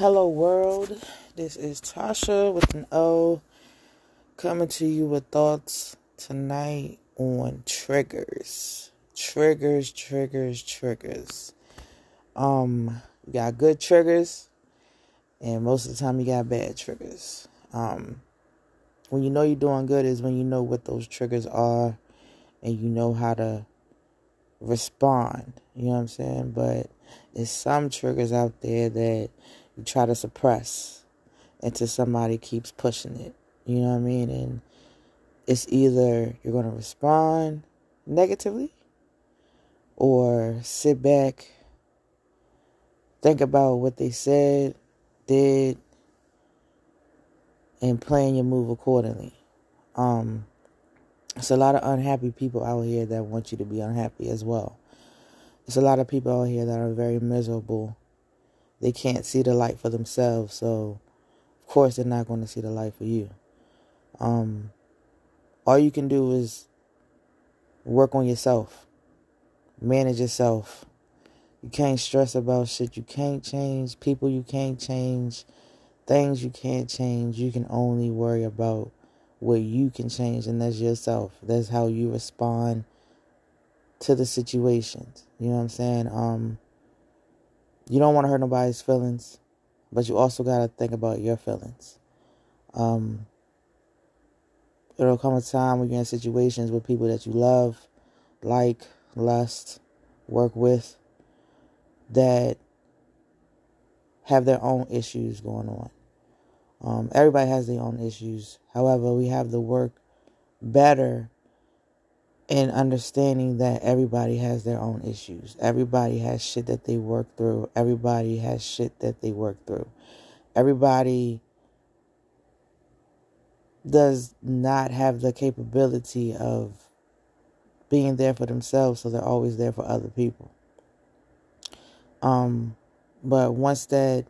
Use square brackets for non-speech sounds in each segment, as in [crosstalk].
Hello, world. This is Tasha with an O coming to you with thoughts tonight on triggers. Triggers, triggers, triggers. Um, you got good triggers, and most of the time you got bad triggers. Um, when you know you're doing good is when you know what those triggers are and you know how to respond. You know what I'm saying? But there's some triggers out there that you try to suppress until somebody keeps pushing it. You know what I mean? And it's either you're going to respond negatively or sit back, think about what they said, did, and plan your move accordingly. Um, there's a lot of unhappy people out here that want you to be unhappy as well. There's a lot of people out here that are very miserable. They can't see the light for themselves, so of course they're not going to see the light for you. Um, all you can do is work on yourself, manage yourself. You can't stress about shit you can't change, people you can't change, things you can't change. You can only worry about what you can change, and that's yourself. That's how you respond to the situations. You know what I'm saying? Um, you don't want to hurt nobody's feelings, but you also got to think about your feelings. Um, it'll come a time when you're in situations with people that you love, like, lust, work with, that have their own issues going on. Um, everybody has their own issues. However, we have to work better in understanding that everybody has their own issues. Everybody has shit that they work through. Everybody has shit that they work through. Everybody does not have the capability of being there for themselves, so they're always there for other people. Um, but once that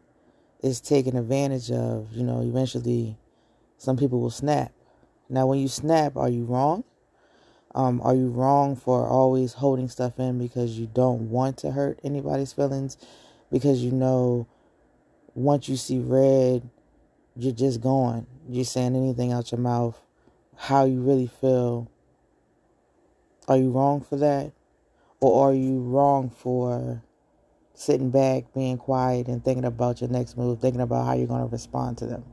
is taken advantage of, you know, eventually some people will snap. Now, when you snap, are you wrong? Um, are you wrong for always holding stuff in because you don't want to hurt anybody's feelings? Because you know once you see red, you're just gone. You're saying anything out your mouth, how you really feel. Are you wrong for that? Or are you wrong for sitting back, being quiet, and thinking about your next move, thinking about how you're going to respond to them?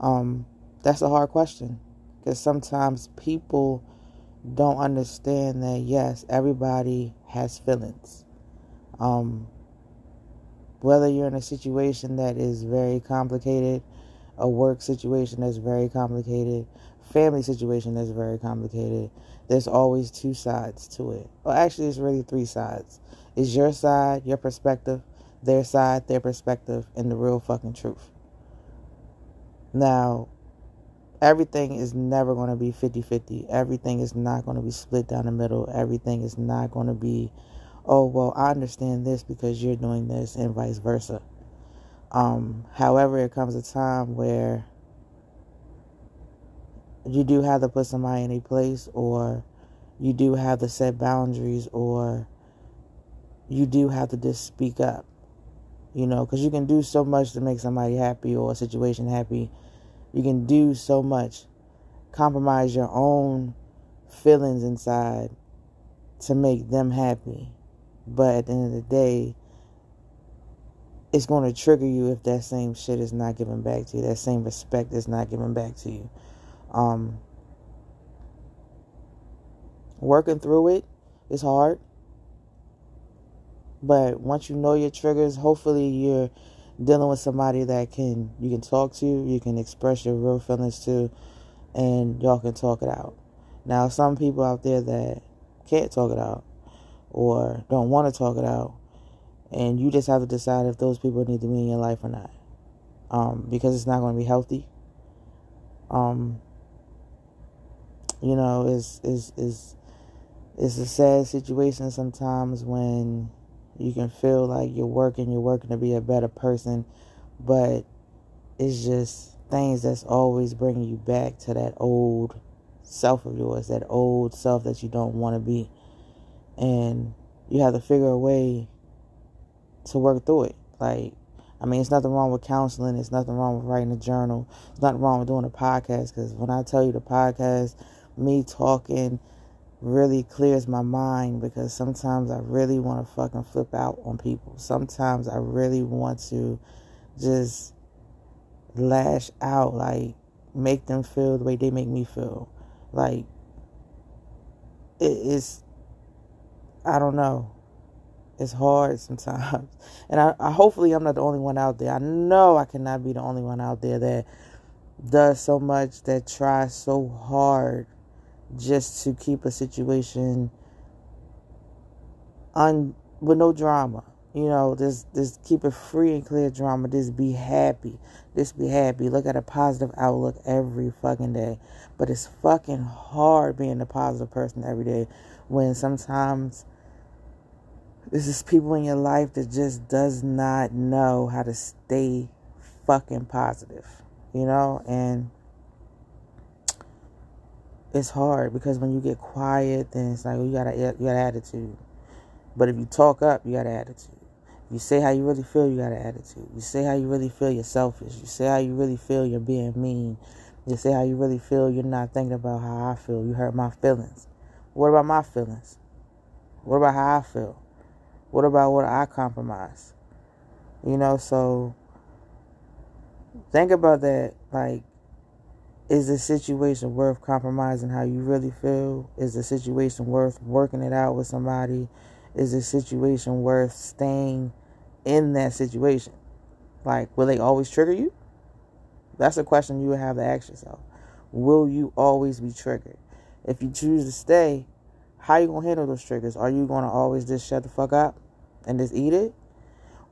Um, that's a hard question because sometimes people don't understand that yes, everybody has feelings. Um, whether you're in a situation that is very complicated, a work situation that's very complicated, family situation that's very complicated, there's always two sides to it. Well, actually, it's really three sides. It's your side, your perspective, their side, their perspective, and the real fucking truth. Now, everything is never going to be 50 50. Everything is not going to be split down the middle. Everything is not going to be, oh, well, I understand this because you're doing this, and vice versa. Um, however, it comes a time where you do have to put somebody in a place, or you do have to set boundaries, or you do have to just speak up. You know, because you can do so much to make somebody happy or a situation happy you can do so much. Compromise your own feelings inside to make them happy. But at the end of the day, it's going to trigger you if that same shit is not given back to you. That same respect is not given back to you. Um, working through it is hard. But once you know your triggers, hopefully you're dealing with somebody that can you can talk to, you can express your real feelings to, and y'all can talk it out. Now, some people out there that can't talk it out or don't want to talk it out, and you just have to decide if those people need to be in your life or not, um, because it's not going to be healthy. Um, you know, it's is is it's a sad situation sometimes when you can feel like you're working, you're working to be a better person, but it's just things that's always bringing you back to that old self of yours, that old self that you don't want to be. And you have to figure a way to work through it. Like, I mean, it's nothing wrong with counseling. It's nothing wrong with writing a journal. It's nothing wrong with doing a podcast. Because when I tell you the podcast, me talking really clears my mind because sometimes I really want to fucking flip out on people. Sometimes I really want to just lash out, like make them feel the way they make me feel. Like it is I don't know. It's hard sometimes. [laughs] And I, I hopefully I'm not the only one out there. I know I cannot be the only one out there that does so much, that tries so hard just to keep a situation un with no drama. You know, just just keep it free and clear drama. Just be happy. Just be happy. Look at a positive outlook every fucking day. But it's fucking hard being a positive person every day when sometimes this is people in your life that just does not know how to stay fucking positive, you know? And it's hard because when you get quiet, then it's like you got a you got attitude. But if you talk up, you got attitude. You say how you really feel, you got an attitude. You say how you really feel, you're selfish. You say how you really feel, you're being mean. You say how you really feel, you're not thinking about how I feel. You hurt my feelings. What about my feelings? What about how I feel? What about what I compromise? You know, so think about that. Like, is the situation worth compromising how you really feel? Is the situation worth working it out with somebody? Is the situation worth staying in that situation? Like, will they always trigger you? That's a question you have to ask yourself. Will you always be triggered? If you choose to stay, how you gonna handle those triggers? Are you gonna always just shut the fuck up? and just eat it?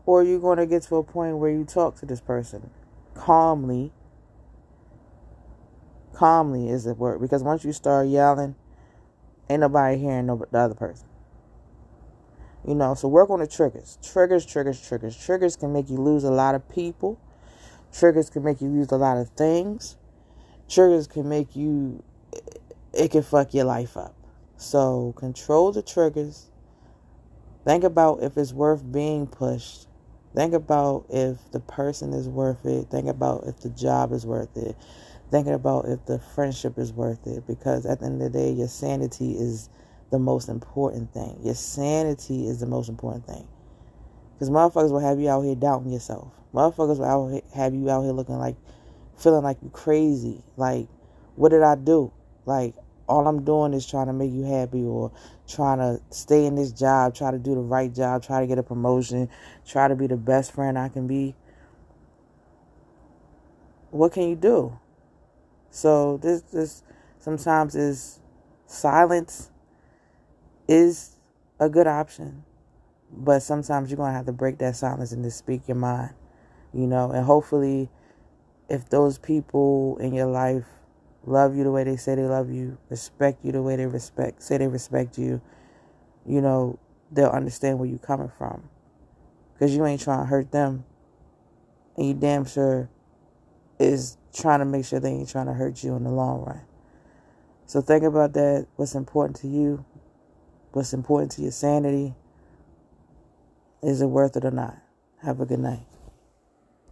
Or are you to get to a point where you talk to this person calmly? Calmly is the word. Because once you start yelling, ain't nobody hearing no, the other person. You know, so work on the triggers. Triggers, triggers, triggers. Triggers can make you lose a lot of people. Triggers can make you lose a lot of things. Triggers can make you, it can fuck your life up. So control the triggers Think about if it's worth being pushed. Think about if the person is worth it. Think about if the job is worth it. Thinking about if the friendship is worth it. Because at the end of the day, your sanity is the most important thing. Your sanity is the most important thing. Because motherfuckers will have you out here doubting yourself. Motherfuckers will here, have you out here looking like, feeling like you're crazy. Like, what did I do? Like, all I'm doing is trying to make you happy or trying to stay in this job, try to do the right job, try to get a promotion, try to be the best friend I can be. What can you do? So this this sometimes is silence is a good option. But sometimes you're gonna have to break that silence and just speak your mind. You know, and hopefully if those people in your life love you the way they say they love you, respect you the way they respect say they respect you, you know, they'll understand where you're coming from. Cause you ain't trying to hurt them. And you damn sure is trying to make sure they ain't trying to hurt you in the long run. So think about that. What's important to you? What's important to your sanity? Is it worth it or not? Have a good night.